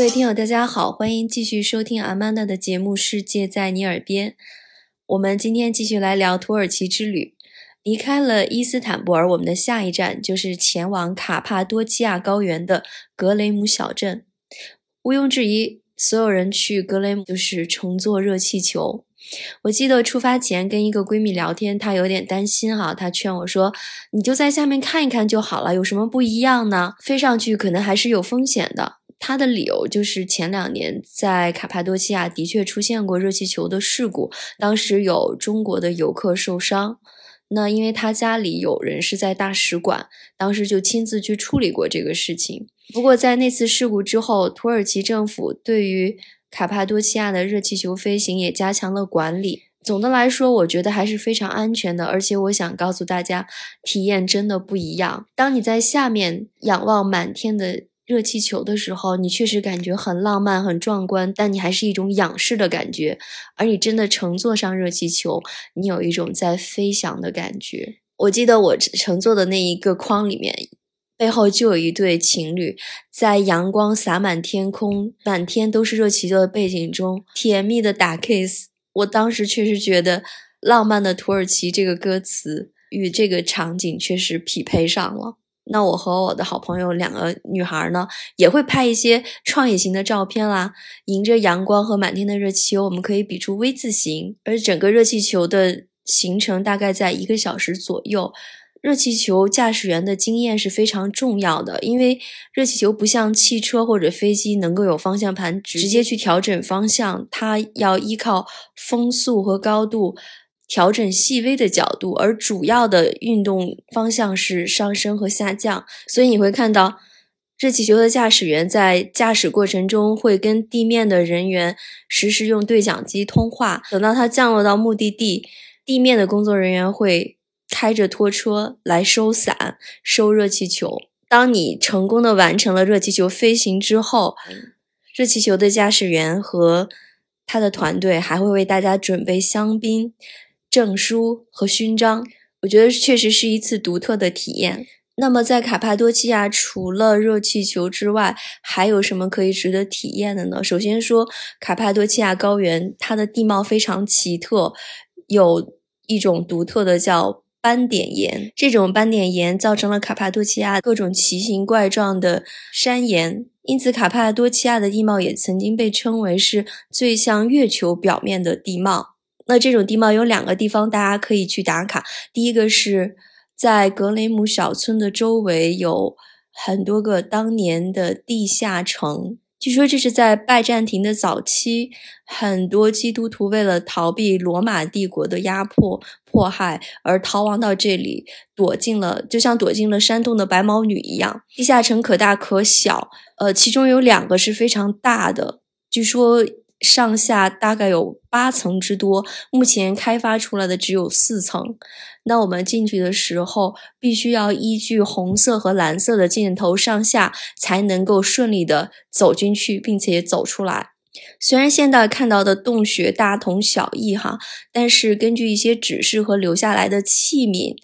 各位听友，大家好，欢迎继续收听阿曼达的节目《世界在你耳边》。我们今天继续来聊土耳其之旅。离开了伊斯坦布尔，我们的下一站就是前往卡帕多奇亚高原的格雷姆小镇。毋庸置疑，所有人去格雷姆就是乘坐热气球。我记得出发前跟一个闺蜜聊天，她有点担心哈，她劝我说：“你就在下面看一看就好了，有什么不一样呢？飞上去可能还是有风险的。”他的理由就是前两年在卡帕多奇亚的确出现过热气球的事故，当时有中国的游客受伤。那因为他家里有人是在大使馆，当时就亲自去处理过这个事情。不过在那次事故之后，土耳其政府对于卡帕多奇亚的热气球飞行也加强了管理。总的来说，我觉得还是非常安全的。而且我想告诉大家，体验真的不一样。当你在下面仰望满天的。热气球的时候，你确实感觉很浪漫、很壮观，但你还是一种仰视的感觉。而你真的乘坐上热气球，你有一种在飞翔的感觉。我记得我乘坐的那一个框里面，背后就有一对情侣，在阳光洒满天空、满天都是热气球的背景中，甜蜜的打 kiss。我当时确实觉得，浪漫的土耳其这个歌词与这个场景确实匹配上了。那我和我的好朋友两个女孩呢，也会拍一些创意型的照片啦。迎着阳光和满天的热气球，我们可以比出 V 字形，而整个热气球的行程大概在一个小时左右。热气球驾驶员的经验是非常重要的，因为热气球不像汽车或者飞机能够有方向盘直接去调整方向，它要依靠风速和高度。调整细微的角度，而主要的运动方向是上升和下降，所以你会看到热气球的驾驶员在驾驶过程中会跟地面的人员实时用对讲机通话。等到它降落到目的地，地面的工作人员会开着拖车来收伞、收热气球。当你成功的完成了热气球飞行之后，热气球的驾驶员和他的团队还会为大家准备香槟。证书和勋章，我觉得确实是一次独特的体验。那么，在卡帕多奇亚，除了热气球之外，还有什么可以值得体验的呢？首先说，卡帕多奇亚高原，它的地貌非常奇特，有一种独特的叫斑点岩，这种斑点岩造成了卡帕多奇亚各种奇形怪状的山岩，因此卡帕多奇亚的地貌也曾经被称为是最像月球表面的地貌。那这种地貌有两个地方大家可以去打卡。第一个是在格雷姆小村的周围有很多个当年的地下城，据说这是在拜占庭的早期，很多基督徒为了逃避罗马帝国的压迫迫害而逃亡到这里，躲进了就像躲进了山洞的白毛女一样。地下城可大可小，呃，其中有两个是非常大的，据说。上下大概有八层之多，目前开发出来的只有四层。那我们进去的时候，必须要依据红色和蓝色的箭头上下，才能够顺利的走进去，并且走出来。虽然现在看到的洞穴大同小异哈，但是根据一些指示和留下来的器皿，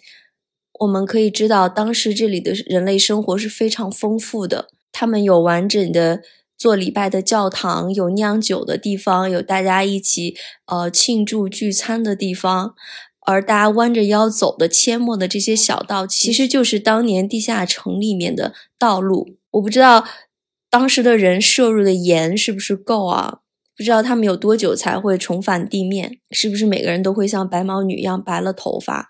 我们可以知道，当时这里的人类生活是非常丰富的。他们有完整的。做礼拜的教堂，有酿酒的地方，有大家一起呃庆祝聚餐的地方，而大家弯着腰走的阡陌的这些小道，其实就是当年地下城里面的道路。我不知道当时的人摄入的盐是不是够啊？不知道他们有多久才会重返地面？是不是每个人都会像白毛女一样白了头发？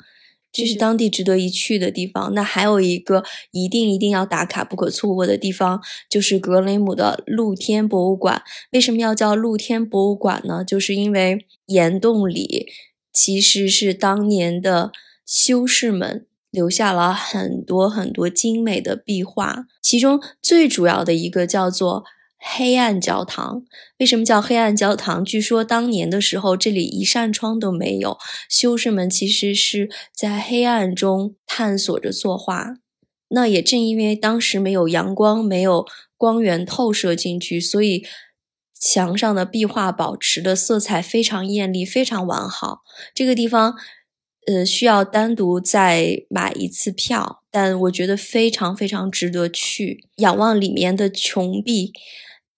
这是当地值得一去的地方。那还有一个一定一定要打卡、不可错过的地方，就是格雷姆的露天博物馆。为什么要叫露天博物馆呢？就是因为岩洞里其实是当年的修士们留下了很多很多精美的壁画，其中最主要的一个叫做。黑暗教堂为什么叫黑暗教堂？据说当年的时候，这里一扇窗都没有，修士们其实是在黑暗中探索着作画。那也正因为当时没有阳光，没有光源透射进去，所以墙上的壁画保持的色彩非常艳丽，非常完好。这个地方，呃，需要单独再买一次票，但我觉得非常非常值得去仰望里面的穹壁。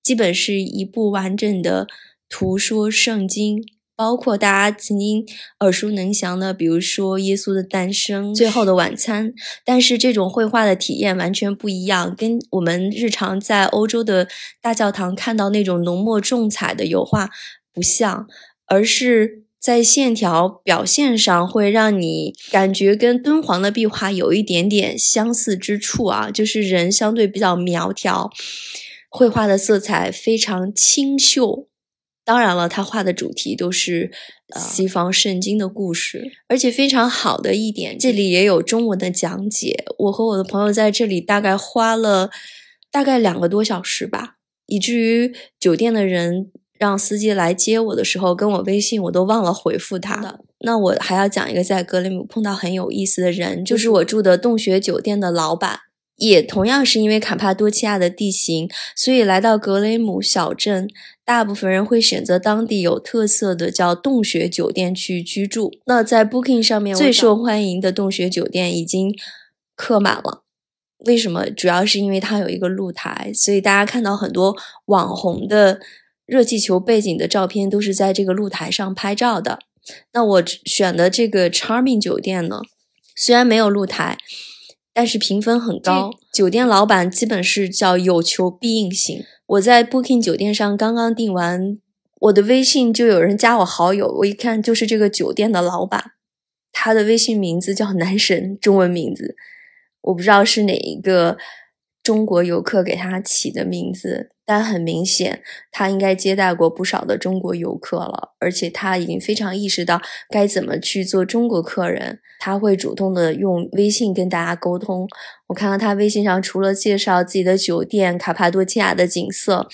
基本是一部完整的图说圣经。包括大家曾经耳熟能详的，比如说耶稣的诞生、最后的晚餐，但是这种绘画的体验完全不一样，跟我们日常在欧洲的大教堂看到那种浓墨重彩的油画不像，而是在线条表现上会让你感觉跟敦煌的壁画有一点点相似之处啊，就是人相对比较苗条，绘画的色彩非常清秀。当然了，他画的主题都是西方圣经的故事，而且非常好的一点，这里也有中文的讲解。我和我的朋友在这里大概花了大概两个多小时吧，以至于酒店的人让司机来接我的时候，跟我微信我都忘了回复他。那我还要讲一个在格雷姆碰到很有意思的人，就是我住的洞穴酒店的老板。也同样是因为卡帕多奇亚的地形，所以来到格雷姆小镇，大部分人会选择当地有特色的叫洞穴酒店去居住。那在 Booking 上面最受欢迎的洞穴酒店已经客满了。为什么？主要是因为它有一个露台，所以大家看到很多网红的热气球背景的照片都是在这个露台上拍照的。那我选的这个 Charming 酒店呢，虽然没有露台。但是评分很高，酒店老板基本是叫有求必应型。我在 Booking 酒店上刚刚订完，我的微信就有人加我好友，我一看就是这个酒店的老板，他的微信名字叫男神，中文名字，我不知道是哪一个。中国游客给他起的名字，但很明显，他应该接待过不少的中国游客了，而且他已经非常意识到该怎么去做中国客人，他会主动的用微信跟大家沟通。我看到他微信上除了介绍自己的酒店卡帕多奇亚的景色，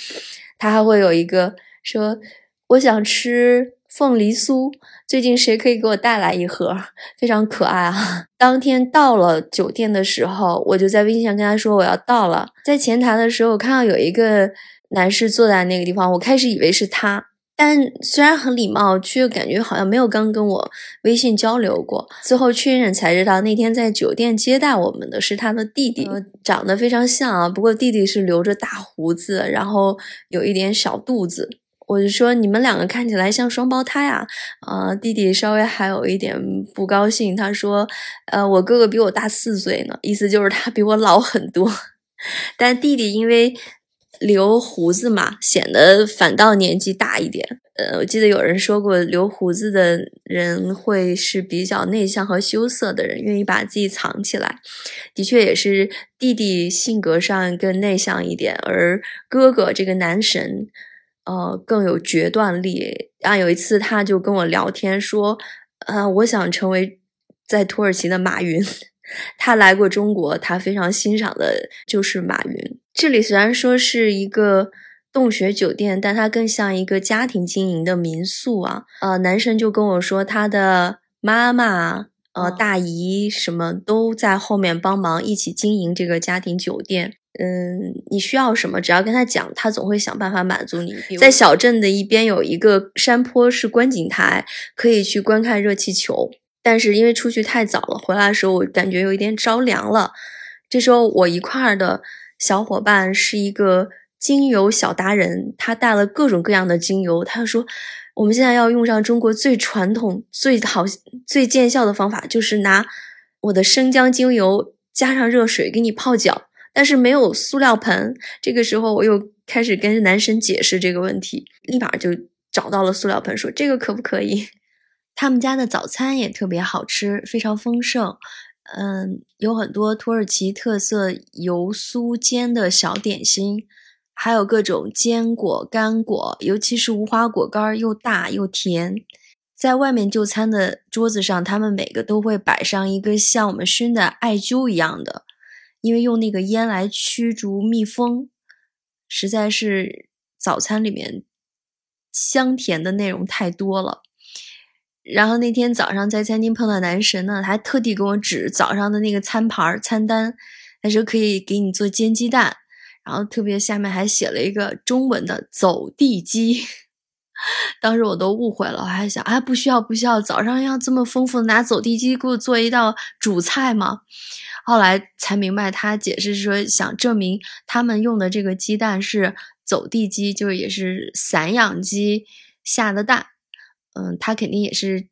他还会有一个说：“我想吃。”凤梨酥，最近谁可以给我带来一盒？非常可爱啊！当天到了酒店的时候，我就在微信上跟他说我要到了。在前台的时候，我看到有一个男士坐在那个地方，我开始以为是他，但虽然很礼貌，却感觉好像没有刚跟我微信交流过。最后确认才知道，那天在酒店接待我们的是他的弟弟，长得非常像啊，不过弟弟是留着大胡子，然后有一点小肚子。我就说你们两个看起来像双胞胎啊！啊，弟弟稍微还有一点不高兴，他说：“呃，我哥哥比我大四岁呢，意思就是他比我老很多。但弟弟因为留胡子嘛，显得反倒年纪大一点。呃，我记得有人说过，留胡子的人会是比较内向和羞涩的人，愿意把自己藏起来。的确也是，弟弟性格上更内向一点，而哥哥这个男神。”呃，更有决断力啊！有一次，他就跟我聊天说：“呃，我想成为在土耳其的马云。他来过中国，他非常欣赏的就是马云。这里虽然说是一个洞穴酒店，但它更像一个家庭经营的民宿啊。呃，男生就跟我说，他的妈妈、呃大姨什么都在后面帮忙，一起经营这个家庭酒店。”嗯，你需要什么？只要跟他讲，他总会想办法满足你。在小镇的一边有一个山坡是观景台，可以去观看热气球。但是因为出去太早了，回来的时候我感觉有一点着凉了。这时候我一块儿的小伙伴是一个精油小达人，他带了各种各样的精油。他说：“我们现在要用上中国最传统、最好、最见效的方法，就是拿我的生姜精油加上热水给你泡脚。”但是没有塑料盆，这个时候我又开始跟男神解释这个问题，立马就找到了塑料盆，说这个可不可以？他们家的早餐也特别好吃，非常丰盛，嗯，有很多土耳其特色油酥煎的小点心，还有各种坚果、干果，尤其是无花果干，又大又甜。在外面就餐的桌子上，他们每个都会摆上一个像我们熏的艾灸一样的。因为用那个烟来驱逐蜜蜂，实在是早餐里面香甜的内容太多了。然后那天早上在餐厅碰到男神呢，他还特地给我指早上的那个餐盘餐单，他说可以给你做煎鸡蛋，然后特别下面还写了一个中文的走地鸡。当时我都误会了，我还想，哎，不需要不需要，早上要这么丰富的拿走地鸡给我做一道主菜吗？后来才明白，他解释说想证明他们用的这个鸡蛋是走地鸡，就是也是散养鸡下的蛋。嗯，他肯定也是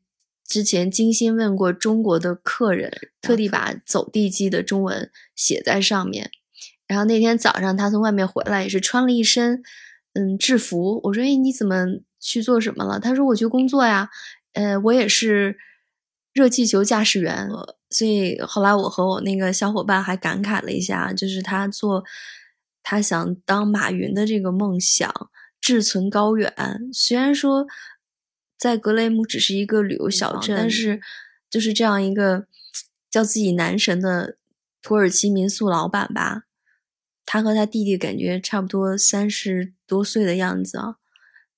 之前精心问过中国的客人，特地把走地鸡的中文写在上面。然后那天早上他从外面回来，也是穿了一身嗯制服。我说：“哎，你怎么去做什么了？”他说：“我去工作呀。”呃，我也是热气球驾驶员。所以后来我和我那个小伙伴还感慨了一下，就是他做他想当马云的这个梦想志存高远。虽然说在格雷姆只是一个旅游小镇，但是就是这样一个叫自己男神的土耳其民宿老板吧，他和他弟弟感觉差不多三十多岁的样子啊，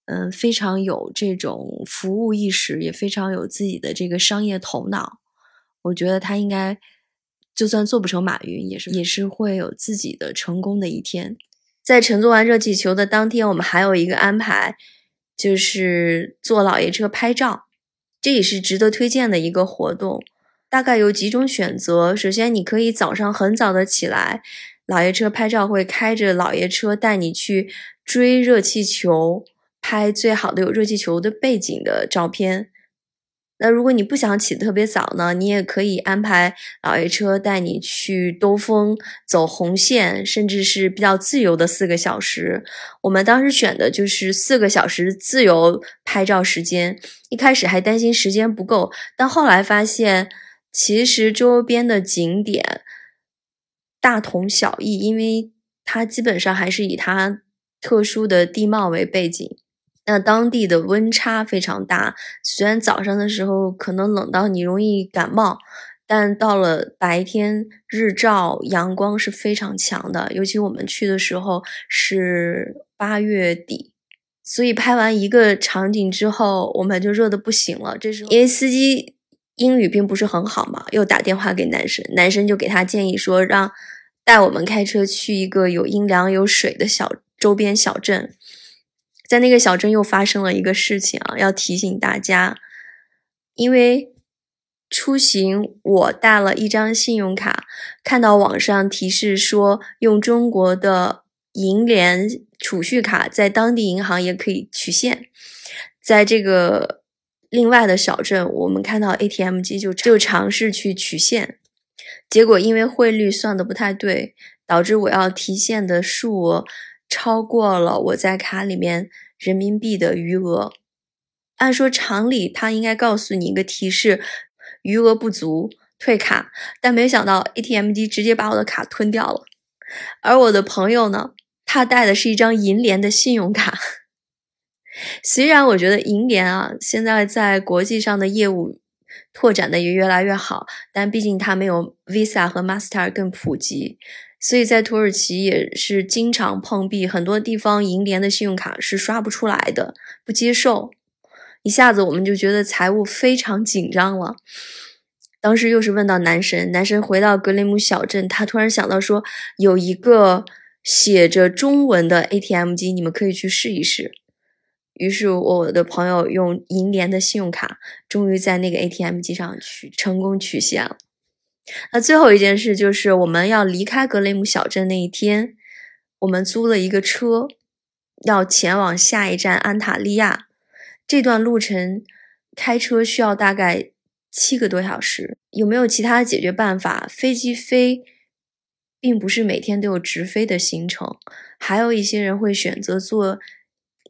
嗯，非常有这种服务意识，也非常有自己的这个商业头脑。我觉得他应该，就算做不成马云，也是也是会有自己的成功的一天。在乘坐完热气球的当天，我们还有一个安排，就是坐老爷车拍照，这也是值得推荐的一个活动。大概有几种选择，首先你可以早上很早的起来，老爷车拍照会开着老爷车带你去追热气球，拍最好的有热气球的背景的照片。那如果你不想起得特别早呢，你也可以安排老爷车带你去兜风、走红线，甚至是比较自由的四个小时。我们当时选的就是四个小时自由拍照时间。一开始还担心时间不够，但后来发现其实周边的景点大同小异，因为它基本上还是以它特殊的地貌为背景。那当地的温差非常大，虽然早上的时候可能冷到你容易感冒，但到了白天日照阳光是非常强的。尤其我们去的时候是八月底，所以拍完一个场景之后，我们就热的不行了。这时候因为司机英语并不是很好嘛，又打电话给男生，男生就给他建议说，让带我们开车去一个有阴凉有水的小周边小镇。在那个小镇又发生了一个事情啊，要提醒大家，因为出行我带了一张信用卡，看到网上提示说用中国的银联储蓄卡在当地银行也可以取现，在这个另外的小镇，我们看到 ATM 机就就尝试去取现，结果因为汇率算的不太对，导致我要提现的数额。超过了我在卡里面人民币的余额，按说常理他应该告诉你一个提示，余额不足退卡，但没想到 ATM 机直接把我的卡吞掉了。而我的朋友呢，他带的是一张银联的信用卡。虽然我觉得银联啊现在在国际上的业务拓展的也越来越好，但毕竟它没有 Visa 和 Master 更普及。所以在土耳其也是经常碰壁，很多地方银联的信用卡是刷不出来的，不接受。一下子我们就觉得财务非常紧张了。当时又是问到男神，男神回到格雷姆小镇，他突然想到说有一个写着中文的 ATM 机，你们可以去试一试。于是我的朋友用银联的信用卡，终于在那个 ATM 机上取成功取现了。那最后一件事就是我们要离开格雷姆小镇那一天，我们租了一个车，要前往下一站安塔利亚。这段路程开车需要大概七个多小时。有没有其他的解决办法？飞机飞，并不是每天都有直飞的行程，还有一些人会选择坐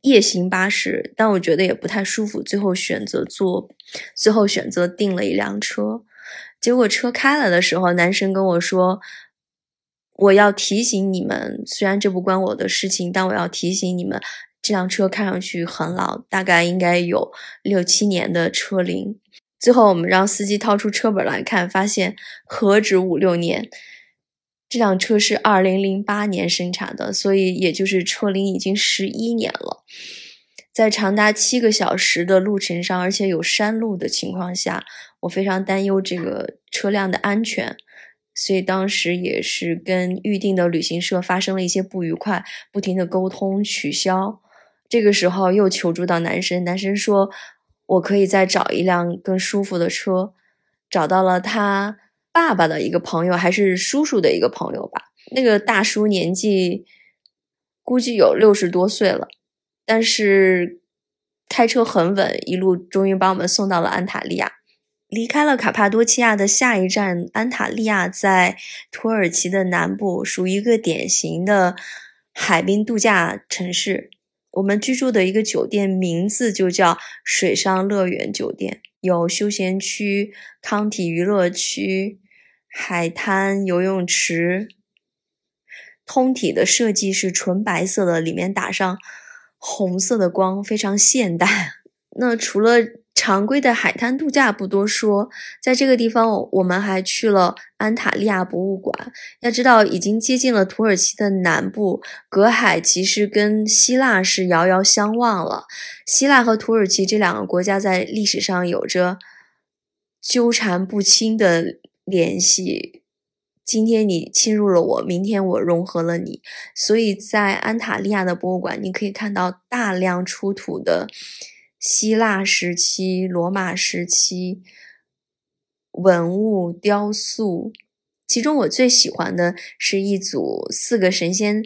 夜行巴士，但我觉得也不太舒服。最后选择坐，最后选择订了一辆车。结果车开了的时候，男生跟我说：“我要提醒你们，虽然这不关我的事情，但我要提醒你们，这辆车看上去很老，大概应该有六七年的车龄。”最后，我们让司机掏出车本来看，发现何止五六年，这辆车是二零零八年生产的，所以也就是车龄已经十一年了。在长达七个小时的路程上，而且有山路的情况下，我非常担忧这个车辆的安全，所以当时也是跟预定的旅行社发生了一些不愉快，不停的沟通取消。这个时候又求助到男生，男生说：“我可以再找一辆更舒服的车。”找到了他爸爸的一个朋友，还是叔叔的一个朋友吧。那个大叔年纪估计有六十多岁了，但是开车很稳，一路终于把我们送到了安塔利亚。离开了卡帕多奇亚的下一站安塔利亚，在土耳其的南部，属于一个典型的海滨度假城市。我们居住的一个酒店名字就叫水上乐园酒店，有休闲区、康体娱乐区、海滩、游泳池。通体的设计是纯白色的，里面打上红色的光，非常现代。那除了常规的海滩度假不多说，在这个地方我们还去了安塔利亚博物馆。要知道，已经接近了土耳其的南部，隔海其实跟希腊是遥遥相望了。希腊和土耳其这两个国家在历史上有着纠缠不清的联系。今天你侵入了我，明天我融合了你，所以在安塔利亚的博物馆，你可以看到大量出土的。希腊时期、罗马时期文物雕塑，其中我最喜欢的是一组四个神仙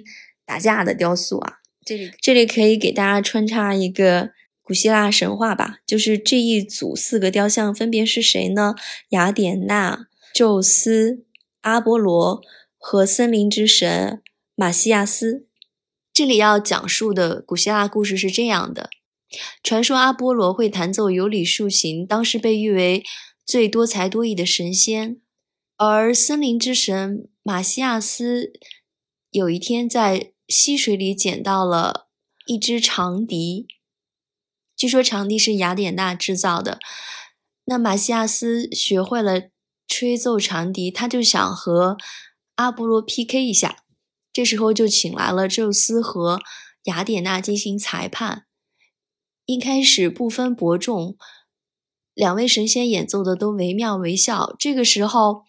打架的雕塑啊！这里这里可以给大家穿插一个古希腊神话吧，就是这一组四个雕像分别是谁呢？雅典娜、宙斯、阿波罗和森林之神马西亚斯。这里要讲述的古希腊故事是这样的。传说阿波罗会弹奏有理竖琴，当时被誉为最多才多艺的神仙。而森林之神马西亚斯有一天在溪水里捡到了一只长笛，据说长笛是雅典娜制造的。那马西亚斯学会了吹奏长笛，他就想和阿波罗 PK 一下。这时候就请来了宙斯和雅典娜进行裁判。一开始不分伯仲，两位神仙演奏的都惟妙惟肖。这个时候，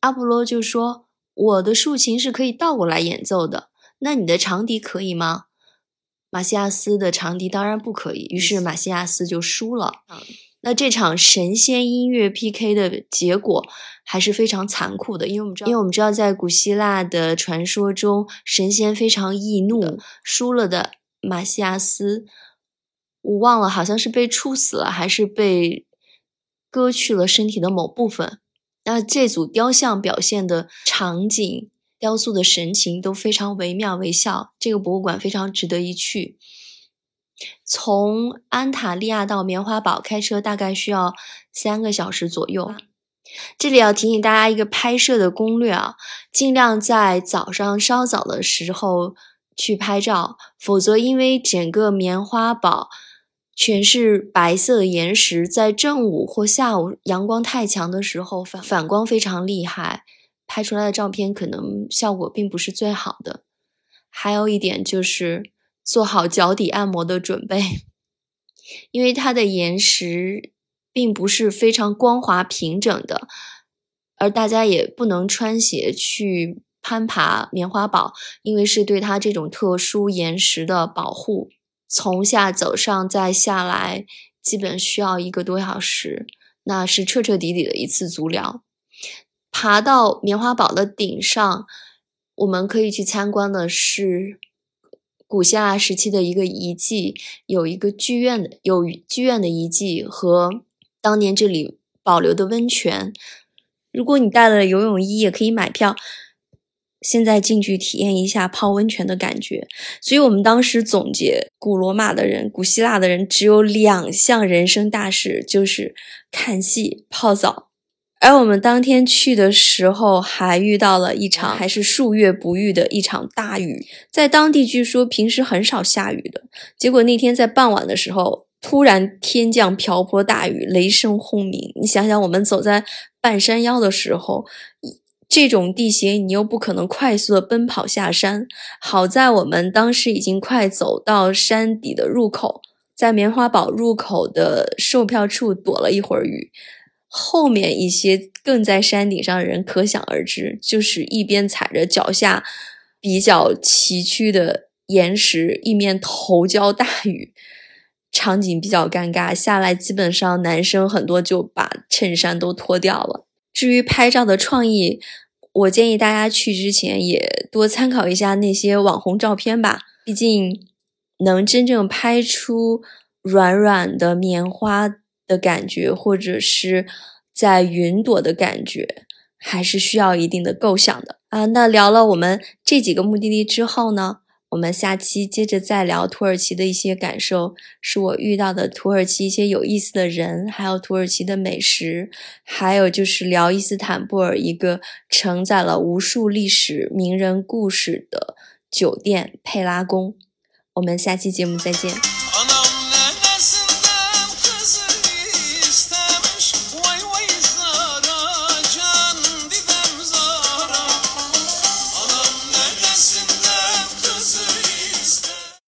阿波罗就说：“我的竖琴是可以倒过来演奏的，那你的长笛可以吗？”马西亚斯的长笛当然不可以，于是马西亚斯就输了。那这场神仙音乐 PK 的结果还是非常残酷的，因为我们知道，因为我们知道，在古希腊的传说中，神仙非常易怒，输了的马西亚斯。我忘了，好像是被处死了，还是被割去了身体的某部分。那这组雕像表现的场景、雕塑的神情都非常惟妙惟肖。这个博物馆非常值得一去。从安塔利亚到棉花堡开车大概需要三个小时左右。这里要提醒大家一个拍摄的攻略啊，尽量在早上稍早的时候去拍照，否则因为整个棉花堡。全是白色的岩石，在正午或下午阳光太强的时候，反反光非常厉害，拍出来的照片可能效果并不是最好的。还有一点就是做好脚底按摩的准备，因为它的岩石并不是非常光滑平整的，而大家也不能穿鞋去攀爬棉花堡，因为是对它这种特殊岩石的保护。从下走上再下来，基本需要一个多小时，那是彻彻底底的一次足疗。爬到棉花堡的顶上，我们可以去参观的是古希腊时期的一个遗迹，有一个剧院的有剧院的遗迹和当年这里保留的温泉。如果你带了游泳衣，也可以买票。现在进去体验一下泡温泉的感觉。所以我们当时总结，古罗马的人、古希腊的人只有两项人生大事，就是看戏、泡澡。而我们当天去的时候，还遇到了一场还是数月不遇的一场大雨。在当地据说平时很少下雨的，结果那天在傍晚的时候，突然天降瓢泼大雨，雷声轰鸣。你想想，我们走在半山腰的时候。这种地形，你又不可能快速的奔跑下山。好在我们当时已经快走到山底的入口，在棉花堡入口的售票处躲了一会儿雨。后面一些更在山顶上的人可想而知，就是一边踩着脚下比较崎岖的岩石，一面头浇大雨，场景比较尴尬。下来基本上男生很多就把衬衫都脱掉了。至于拍照的创意，我建议大家去之前也多参考一下那些网红照片吧。毕竟，能真正拍出软软的棉花的感觉，或者是在云朵的感觉，还是需要一定的构想的啊。那聊了我们这几个目的地之后呢？我们下期接着再聊土耳其的一些感受，是我遇到的土耳其一些有意思的人，还有土耳其的美食，还有就是聊伊斯坦布尔一个承载了无数历史名人故事的酒店佩拉宫。我们下期节目再见。